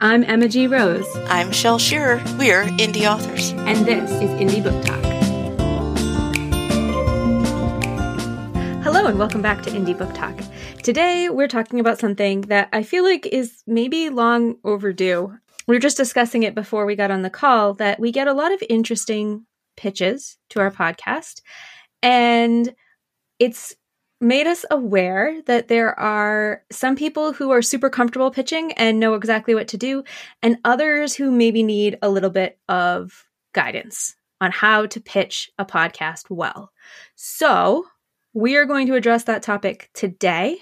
I'm Emma G. Rose. I'm Shel Shearer. We're indie authors. And this is Indie Book Talk. Hello, and welcome back to Indie Book Talk. Today, we're talking about something that I feel like is maybe long overdue. We were just discussing it before we got on the call that we get a lot of interesting pitches to our podcast. And it's made us aware that there are some people who are super comfortable pitching and know exactly what to do, and others who maybe need a little bit of guidance on how to pitch a podcast well. So, we are going to address that topic today.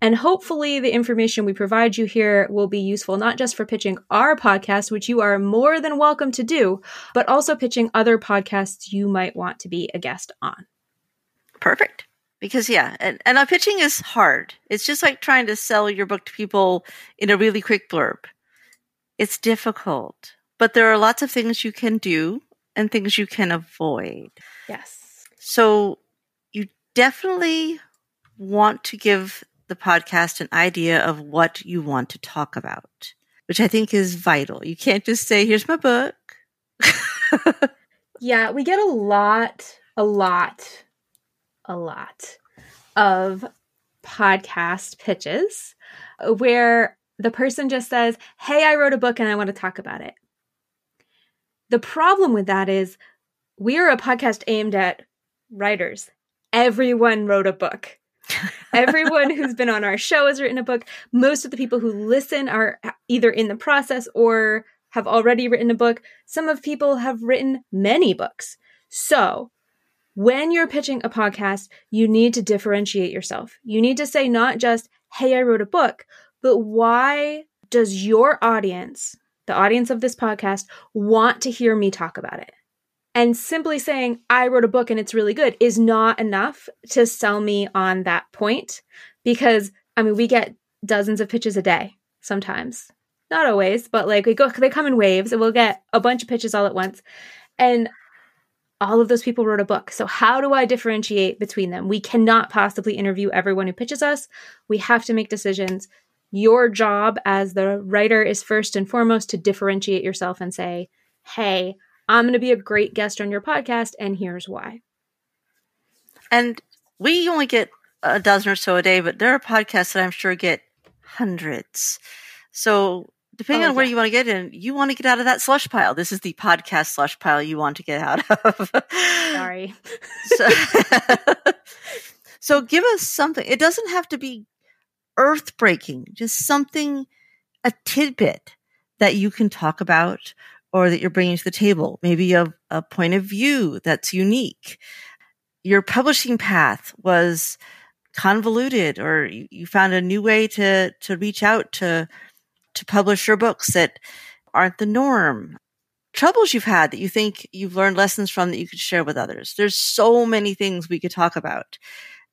And hopefully, the information we provide you here will be useful not just for pitching our podcast, which you are more than welcome to do, but also pitching other podcasts you might want to be a guest on. Perfect. Because, yeah, and, and uh, pitching is hard. It's just like trying to sell your book to people in a really quick blurb. It's difficult, but there are lots of things you can do and things you can avoid. Yes. So, you definitely want to give the podcast an idea of what you want to talk about, which I think is vital. You can't just say, here's my book. yeah, we get a lot, a lot, a lot of podcast pitches where the person just says, Hey, I wrote a book and I want to talk about it. The problem with that is we are a podcast aimed at writers. Everyone wrote a book. Everyone who's been on our show has written a book. Most of the people who listen are either in the process or have already written a book. Some of people have written many books. So, when you're pitching a podcast, you need to differentiate yourself. You need to say not just, "Hey, I wrote a book," but why does your audience, the audience of this podcast, want to hear me talk about it? And simply saying, I wrote a book and it's really good is not enough to sell me on that point. Because, I mean, we get dozens of pitches a day sometimes. Not always, but like we go, they come in waves and we'll get a bunch of pitches all at once. And all of those people wrote a book. So, how do I differentiate between them? We cannot possibly interview everyone who pitches us. We have to make decisions. Your job as the writer is first and foremost to differentiate yourself and say, hey, I'm going to be a great guest on your podcast, and here's why. And we only get a dozen or so a day, but there are podcasts that I'm sure get hundreds. So depending oh, on where yeah. you want to get in, you want to get out of that slush pile. This is the podcast slush pile you want to get out of. Sorry. so, so give us something. It doesn't have to be earth breaking, just something, a tidbit that you can talk about or that you're bringing to the table. Maybe a, a point of view that's unique. Your publishing path was convoluted or you, you found a new way to, to reach out to, to publish your books that aren't the norm. Troubles you've had that you think you've learned lessons from that you could share with others. There's so many things we could talk about.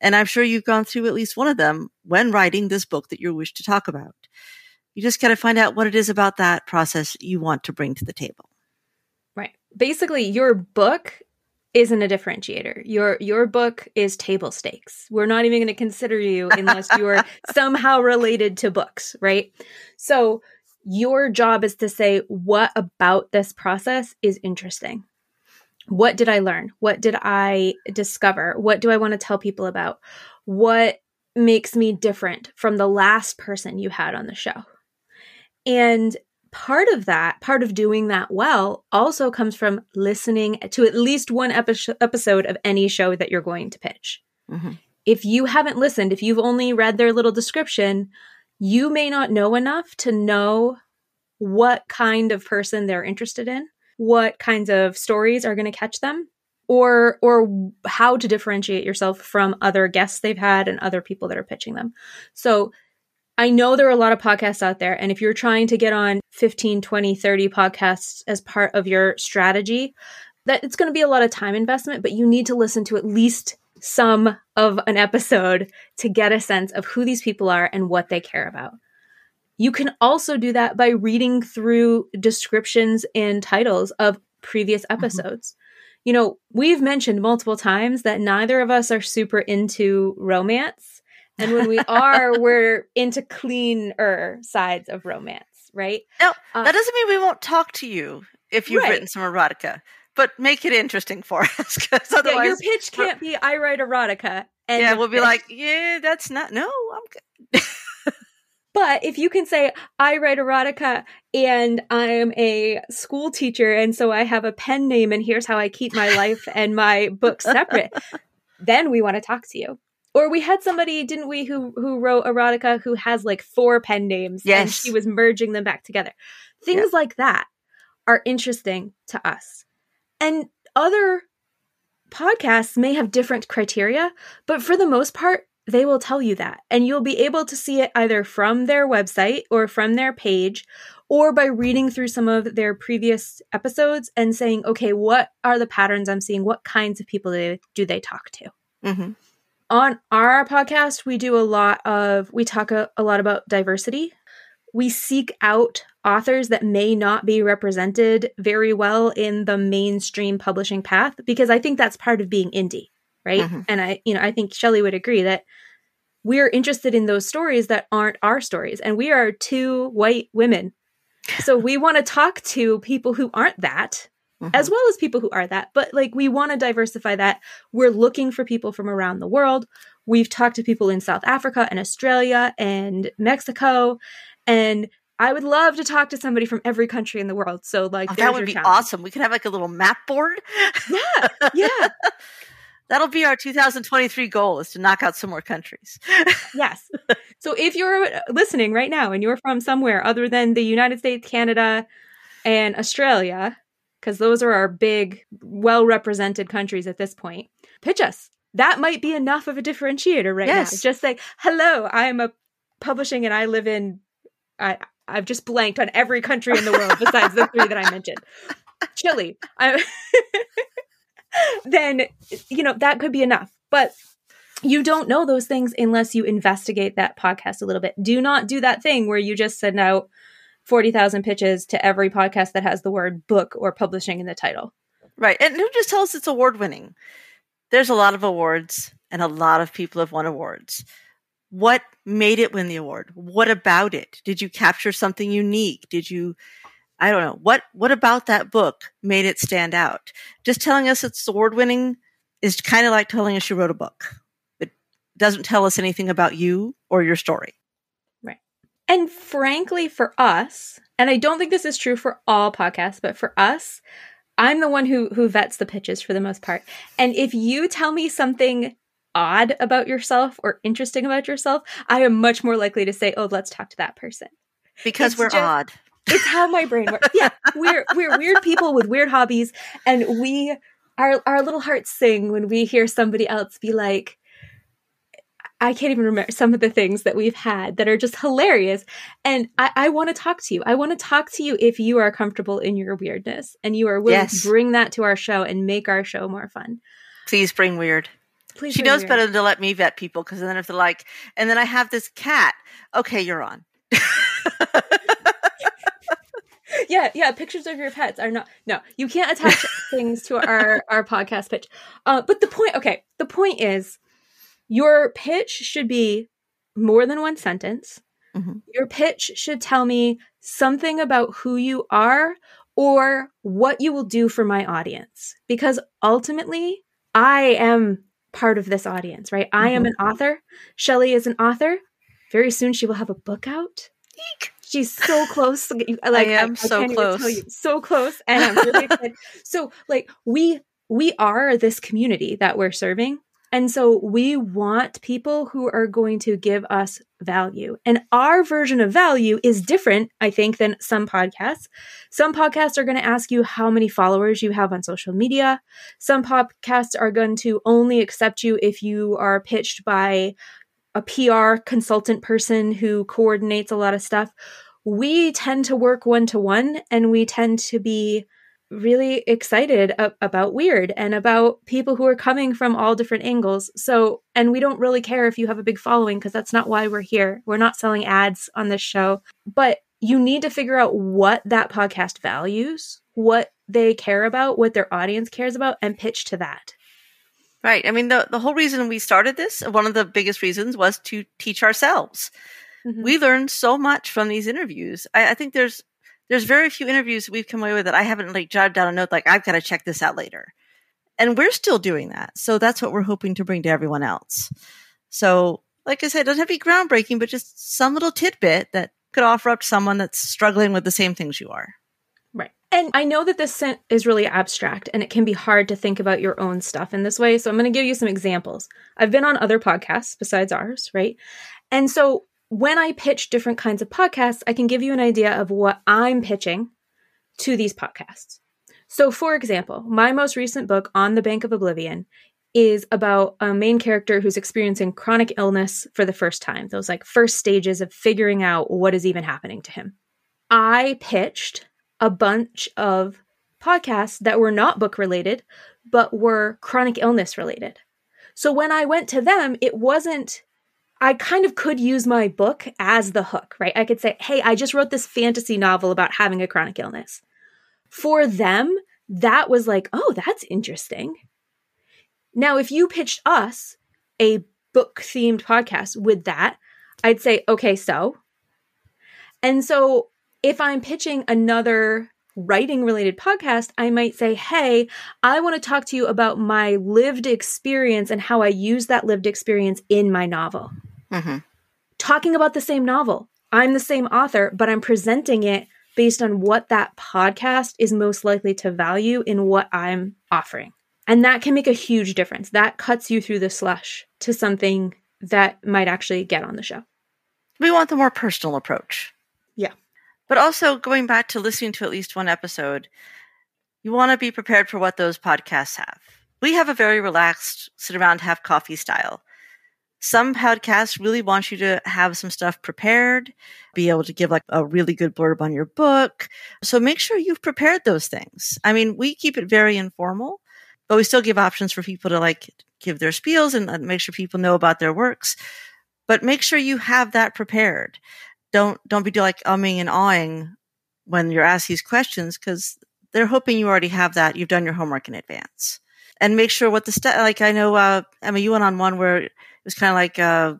And I'm sure you've gone through at least one of them when writing this book that you wish to talk about. You just got to find out what it is about that process you want to bring to the table. Right. Basically, your book isn't a differentiator. Your your book is table stakes. We're not even going to consider you unless you're somehow related to books, right? So, your job is to say what about this process is interesting. What did I learn? What did I discover? What do I want to tell people about? What makes me different from the last person you had on the show? And part of that, part of doing that well, also comes from listening to at least one epi- episode of any show that you're going to pitch. Mm-hmm. If you haven't listened, if you've only read their little description, you may not know enough to know what kind of person they're interested in, what kinds of stories are going to catch them, or or how to differentiate yourself from other guests they've had and other people that are pitching them. So I know there are a lot of podcasts out there. And if you're trying to get on 15, 20, 30 podcasts as part of your strategy, that it's going to be a lot of time investment, but you need to listen to at least some of an episode to get a sense of who these people are and what they care about. You can also do that by reading through descriptions and titles of previous mm-hmm. episodes. Mm-hmm. You know, we've mentioned multiple times that neither of us are super into romance and when we are, we're into cleaner sides of romance, right? No, Uh, that doesn't mean we won't talk to you if you've Right. written some erotica, but make it interesting for us because Yeah, otherwise, your pitch can't be I write erotica. And yeah, we'll be pitch- like, yeah, that's not. No, I'm good. But if you can say, I write erotica and I'm a school teacher, and so I have a pen name, and here's how I keep my life and my book separate, then we want to talk to you. Or we had somebody, didn't we, who who wrote erotica who has like four pen names and she was merging them back together. Things like that are interesting to us. And other podcasts may have different criteria, but for the most part, they will tell you that. And you'll be able to see it either from their website or from their page or by reading through some of their previous episodes and saying, okay, what are the patterns I'm seeing? What kinds of people do they, talk to? hmm on our podcast we do a lot of we talk a, a lot about diversity. We seek out authors that may not be represented very well in the mainstream publishing path because i think that's part of being indie right? Mhm. and i you know i think Shelley would agree that we're interested in those stories that aren't our stories and we are two white women. So we want to talk to people who aren't that Mhm. as well as people who are that. But like we want to diversify that. We're looking for people from around the world. We've talked to people in South Africa and Australia and Mexico. And I would love to talk to somebody from every country in the world. So like Oh, that would be challenge. awesome. We could have like a little map board. Yeah. Yeah. That'll be our 2023 goal is to knock out some more countries. yes. So if you're listening right now and you're from somewhere other than the United States, Canada, and Australia, because those are our big, well represented countries at this point, pitch us. That might be enough of a differentiator right Yes. now. Just say, hello, I'm a publishing and I live in, I, I've just blanked on every country in the world besides the three that I mentioned. Chile. I, then, you know, that could be enough. But you don't know those things unless you investigate that podcast a little bit. Do not do that thing where you just send out 40,000 pitches to every podcast that has the word book or publishing in the title. Right. And who just tells us it's award winning? There's a lot of awards and a lot of people have won awards. What made it win the award? What about it? Did you capture something unique? Did you I don't know. What what about that book made it stand out? Just telling us it's award winning is kind of like telling us you wrote a book. It doesn't tell us anything about you or your story. And frankly, for us, and I don't think this is true for all podcasts, but for us, I'm the one who who vets the pitches for the most part. And if you tell me something odd about yourself or interesting about yourself, I am much more likely to say, "Oh, let's talk to that person." Because It's we're just- odd. It's how my brain works. Yeah, we're we're weird people with weird hobbies, and we our our little hearts sing when we hear somebody else be like, I can't even remember some of the things that we've had that are just hilarious. And I, I want to talk to you. I want to talk to you if you are comfortable in your weirdness and you are willing Yes. to bring that to our show and make our show more fun. Please bring weird. Please, She knows weird. better than to let me vet people because then if they're like, and then I have this cat. Okay, you're on. yeah, yeah. Pictures of your pets are not. No, you can't attach things to our our podcast pitch. Uh, but the point, okay, the point is, your pitch should be more than one sentence. Mhm. Your pitch should tell me something about who you are or what you will do for my audience, because ultimately, I am part of this audience, right? I am Mhm. an author. Shelley is an author. Very soon, she will have a book out. Eek. She's so close. Like I am so can't close. so close, and I'm really excited. So, like we we are this community that we're serving, and so we want people who are going to give us value. And our version of value is different, I think, than some podcasts. Some podcasts are going to ask you how many followers you have on social media. Some podcasts are going to only accept you if you are pitched by a PR consultant person who coordinates a lot of stuff. We tend to work one to one and we tend to be really excited a- about weird and about people who are coming from all different angles. So, and we don't really care if you have a big following because that's not why we're here. We're not selling ads on this show, but you need to figure out what that podcast values, what they care about, what their audience cares about, and pitch to that. Right. I mean, the, the whole reason we started this, one of the biggest reasons was to teach ourselves. Mm-hmm. We learned so much from these interviews. I, I, think there's there's very few interviews we've come away with that I haven't like jotted down a note like I've got to check this out later. And we're still doing that. So that's what we're hoping to bring to everyone else. So, like I said, it doesn't have to be groundbreaking, but just some little tidbit that could offer up to someone that's struggling with the same things you are. Right. And I know that this is really abstract and it can be hard to think about your own stuff in this way. So I'm going to give you some examples. I've been on other podcasts besides ours, right? And so when I pitch different kinds of podcasts, I can give you an idea of what I'm pitching to these podcasts. So, for example, my most recent book, On the Bank of Oblivion, is about a main character who's experiencing chronic illness for the first time, those like first stages of figuring out what is even happening to him. I pitched a bunch of podcasts that were not book related, but were chronic illness related. So when I went to them, it wasn't, I kind of could use my book as the hook, right? I could say, hey, I just wrote this fantasy novel about having a chronic illness. For them, that was like, oh, that's interesting. Now, if you pitched us a book themed podcast with that, I'd say, okay, so. And so if I'm pitching another writing related podcast, I might say, Hey, I want to talk to you about my lived experience and how I use that lived experience in my novel. Mm-hmm. Talking about the same novel. I'm the same author, but I'm presenting it based on what that podcast is most likely to value in what I'm offering. And that can make a huge difference. That cuts you through the slush to something that might actually get on the show. We want the more personal approach. Yeah. But also going back to listening to at least one episode, you want to be prepared for what those podcasts have. We have a very relaxed sit around, have coffee style. Some podcasts really want you to have some stuff prepared, be able to give like a really good blurb on your book. So make sure you've prepared those things. I mean, we keep it very informal but we still give options for people to like give their spiels and make sure people know about their works. But make sure you have that prepared. Don't don't be like umming and awing when you're asked these questions because they're hoping you already have that. You've done your homework in advance, and make sure what the step. Like I know, uh, Emma, you went on one where was kind of like uh,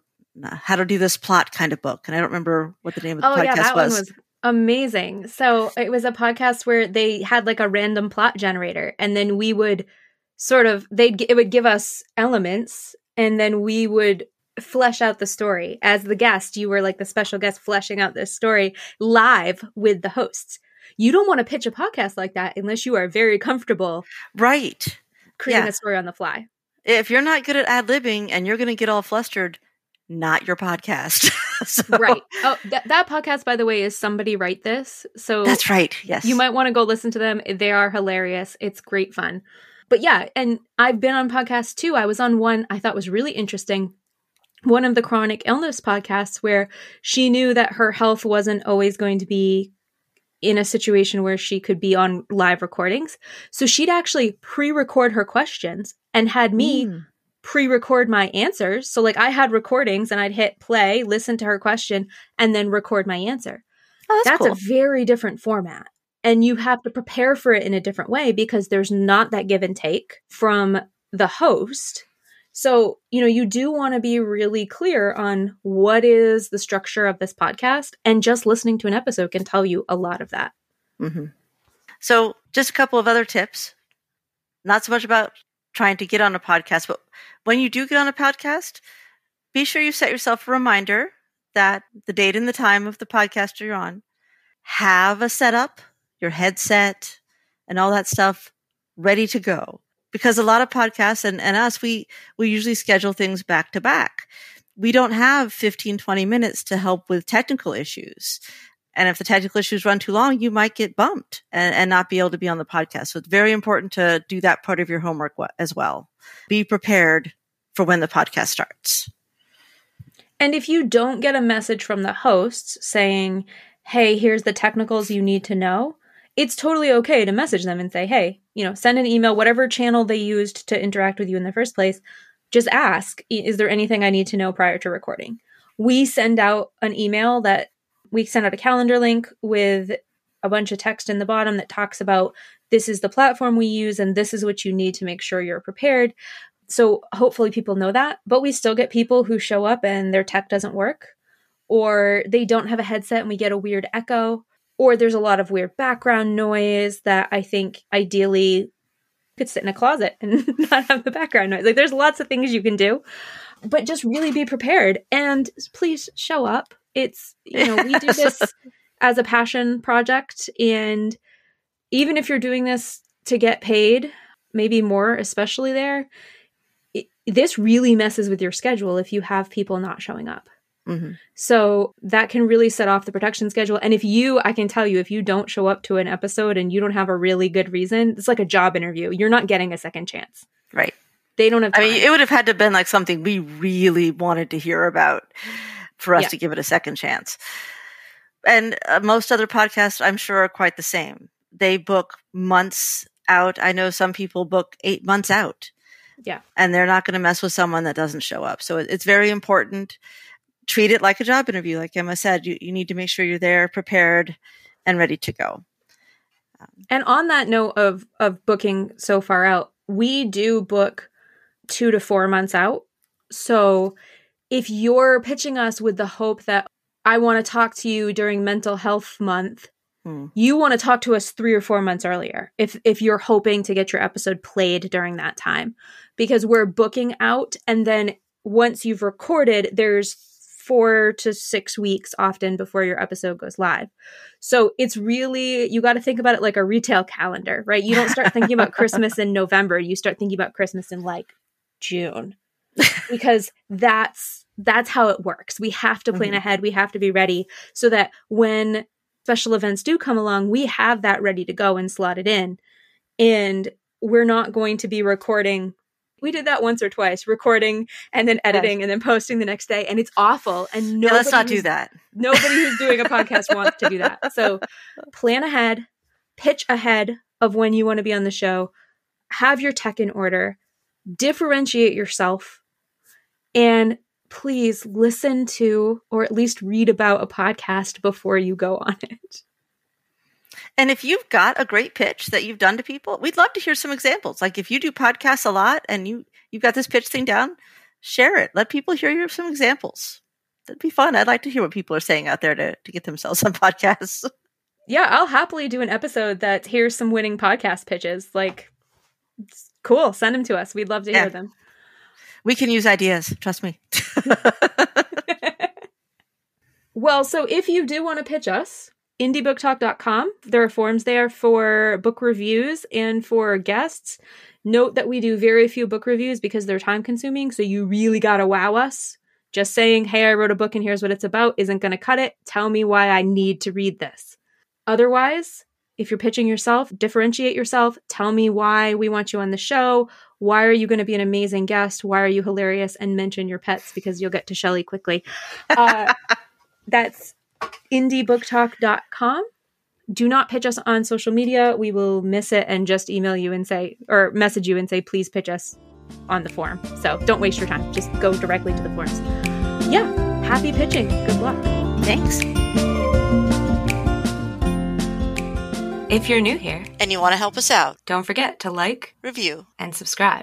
how to do this plot kind of book, and I don't remember what the name of the oh, podcast yeah, that was. One was amazing. So it was a podcast where they had like a random plot generator, and then we would sort of they'd it would give us elements and then we would flesh out the story as the guest you were like the special guest fleshing out this story live with the hosts you don't want to pitch a podcast like that unless you are very comfortable right creating yeah. a story on the fly if you're not good at ad-libbing and you're going to get all flustered not your podcast so. right oh th- that podcast by the way is somebody write this so that's right yes you might want to go listen to them they are hilarious it's great fun but yeah, and I've been on podcasts too. I was on one I thought was really interesting. One of the chronic illness podcasts where she knew that her health wasn't always going to be in a situation where she could be on live recordings. So she'd actually pre record her questions and had me mm. pre record my answers. So, like, I had recordings and I'd hit play, listen to her question, and then record my answer. Oh, that's, that's cool. a very different format and you have to prepare for it in a different way because there's not that give and take from the host. So, you know, you do want to be really clear on what is the structure of this podcast, and just listening to an episode can tell you a lot of that. Mm-hmm. So, just a couple of other tips. Not so much about trying to get on a podcast, but when you do get on a podcast, be sure you set yourself a reminder that the date and the time of the podcast you're on, have a setup your headset, and all that stuff ready to go. Because a lot of podcasts and, and us, we, we usually schedule things back to back. We don't have 15, 20 minutes to help with technical issues. And if the technical issues run too long, you might get bumped and, and, not be able to be on the podcast. So it's very important to do that part of your homework as well. Be prepared for when the podcast starts. And if you don't get a message from the hosts saying, hey, here's the technicals you need to know, it's totally okay to message them and say, hey, you know, send an email, whatever channel they used to interact with you in the first place. Just ask, is there anything I need to know prior to recording? We send out an email that we send out a calendar link with a bunch of text in the bottom that talks about this is the platform we use and this is what you need to make sure you're prepared. So hopefully people know that, but we still get people who show up and their tech doesn't work or they don't have a headset and we get a weird echo, or there's a lot of weird background noise that I think ideally could sit in a closet and not have the background noise. Like there's lots of things you can do, but just really be prepared and please show up. It's, you know, we do this as a passion project and even if you're doing this to get paid, maybe more especially there, it, this really messes with your schedule if you have people not showing up. Mm-hmm. So that can really set off the production schedule. And if you, I can tell you, if you don't show up to an episode and you don't have a really good reason, it's like a job interview. You're not getting a second chance. Right. They don't have. Time. I mean, it would have had to have been like something we really wanted to hear about for us yeah. to give it a second chance. And uh, most other podcasts, I'm sure, are quite the same. They book months out. I know some people book eight months out. Yeah. And they're not going to mess with someone that doesn't show up. So it's very important treat it like a job interview. Like Emma said, you, you need to make sure you're there, prepared, and ready to go. Um, and on that note of of booking so far out, we do book two to four months out. So if you're pitching us with the hope that I want to talk to you during mental health month, hmm. you want to talk to us three or four months earlier. If if you're hoping to get your episode played during that time, because we're booking out, and then once you've recorded, there's four to six weeks often before your episode goes live. So it's really, you got to think about it like a retail calendar, right? You don't start thinking about Christmas in November. You start thinking about Christmas in like June because that's, that's how it works. We have to plan mm-hmm. ahead. We have to be ready so that when special events do come along, we have that ready to go and slot it in. And we're not going to be recording we did that once or twice, recording and then editing yes. and then posting the next day, and it's awful. And yeah, let's not do that. Nobody who's doing a podcast wants to do that. So plan ahead, pitch ahead of when you want to be on the show, have your tech in order, differentiate yourself, and please listen to or at least read about a podcast before you go on it. And if you've got a great pitch that you've done to people, we'd love to hear some examples. Like if you do podcasts a lot and you you've got this pitch thing down, share it. Let people hear your some examples. That'd be fun. I'd like to hear what people are saying out there to, to get themselves on podcasts. Yeah, I'll happily do an episode that here's some winning podcast pitches. Like, cool. Send them to us. We'd love to yeah. hear them. We can use ideas. Trust me. well, so if you do want to pitch us, indiebooktalk.com. There are forms there for book reviews and for guests. Note that we do very few book reviews because they're time consuming, so you really got to wow us. Just saying, hey, I wrote a book and here's what it's about isn't going to cut it. Tell me why I need to read this. Otherwise, if you're pitching yourself, differentiate yourself. Tell me why we want you on the show. Why are you going to be an amazing guest? Why are you hilarious? And mention your pets because you'll get to Shelly quickly. Uh, that's indiebooktalk.com. Do not pitch us on social media. We will miss it and just email you and say, or message you and say, please pitch us on the form. So don't waste your time. Just go directly to the forms. Yeah, happy pitching. Good luck. Thanks. If you're new here and you want to help us out, don't forget to like, review, and subscribe.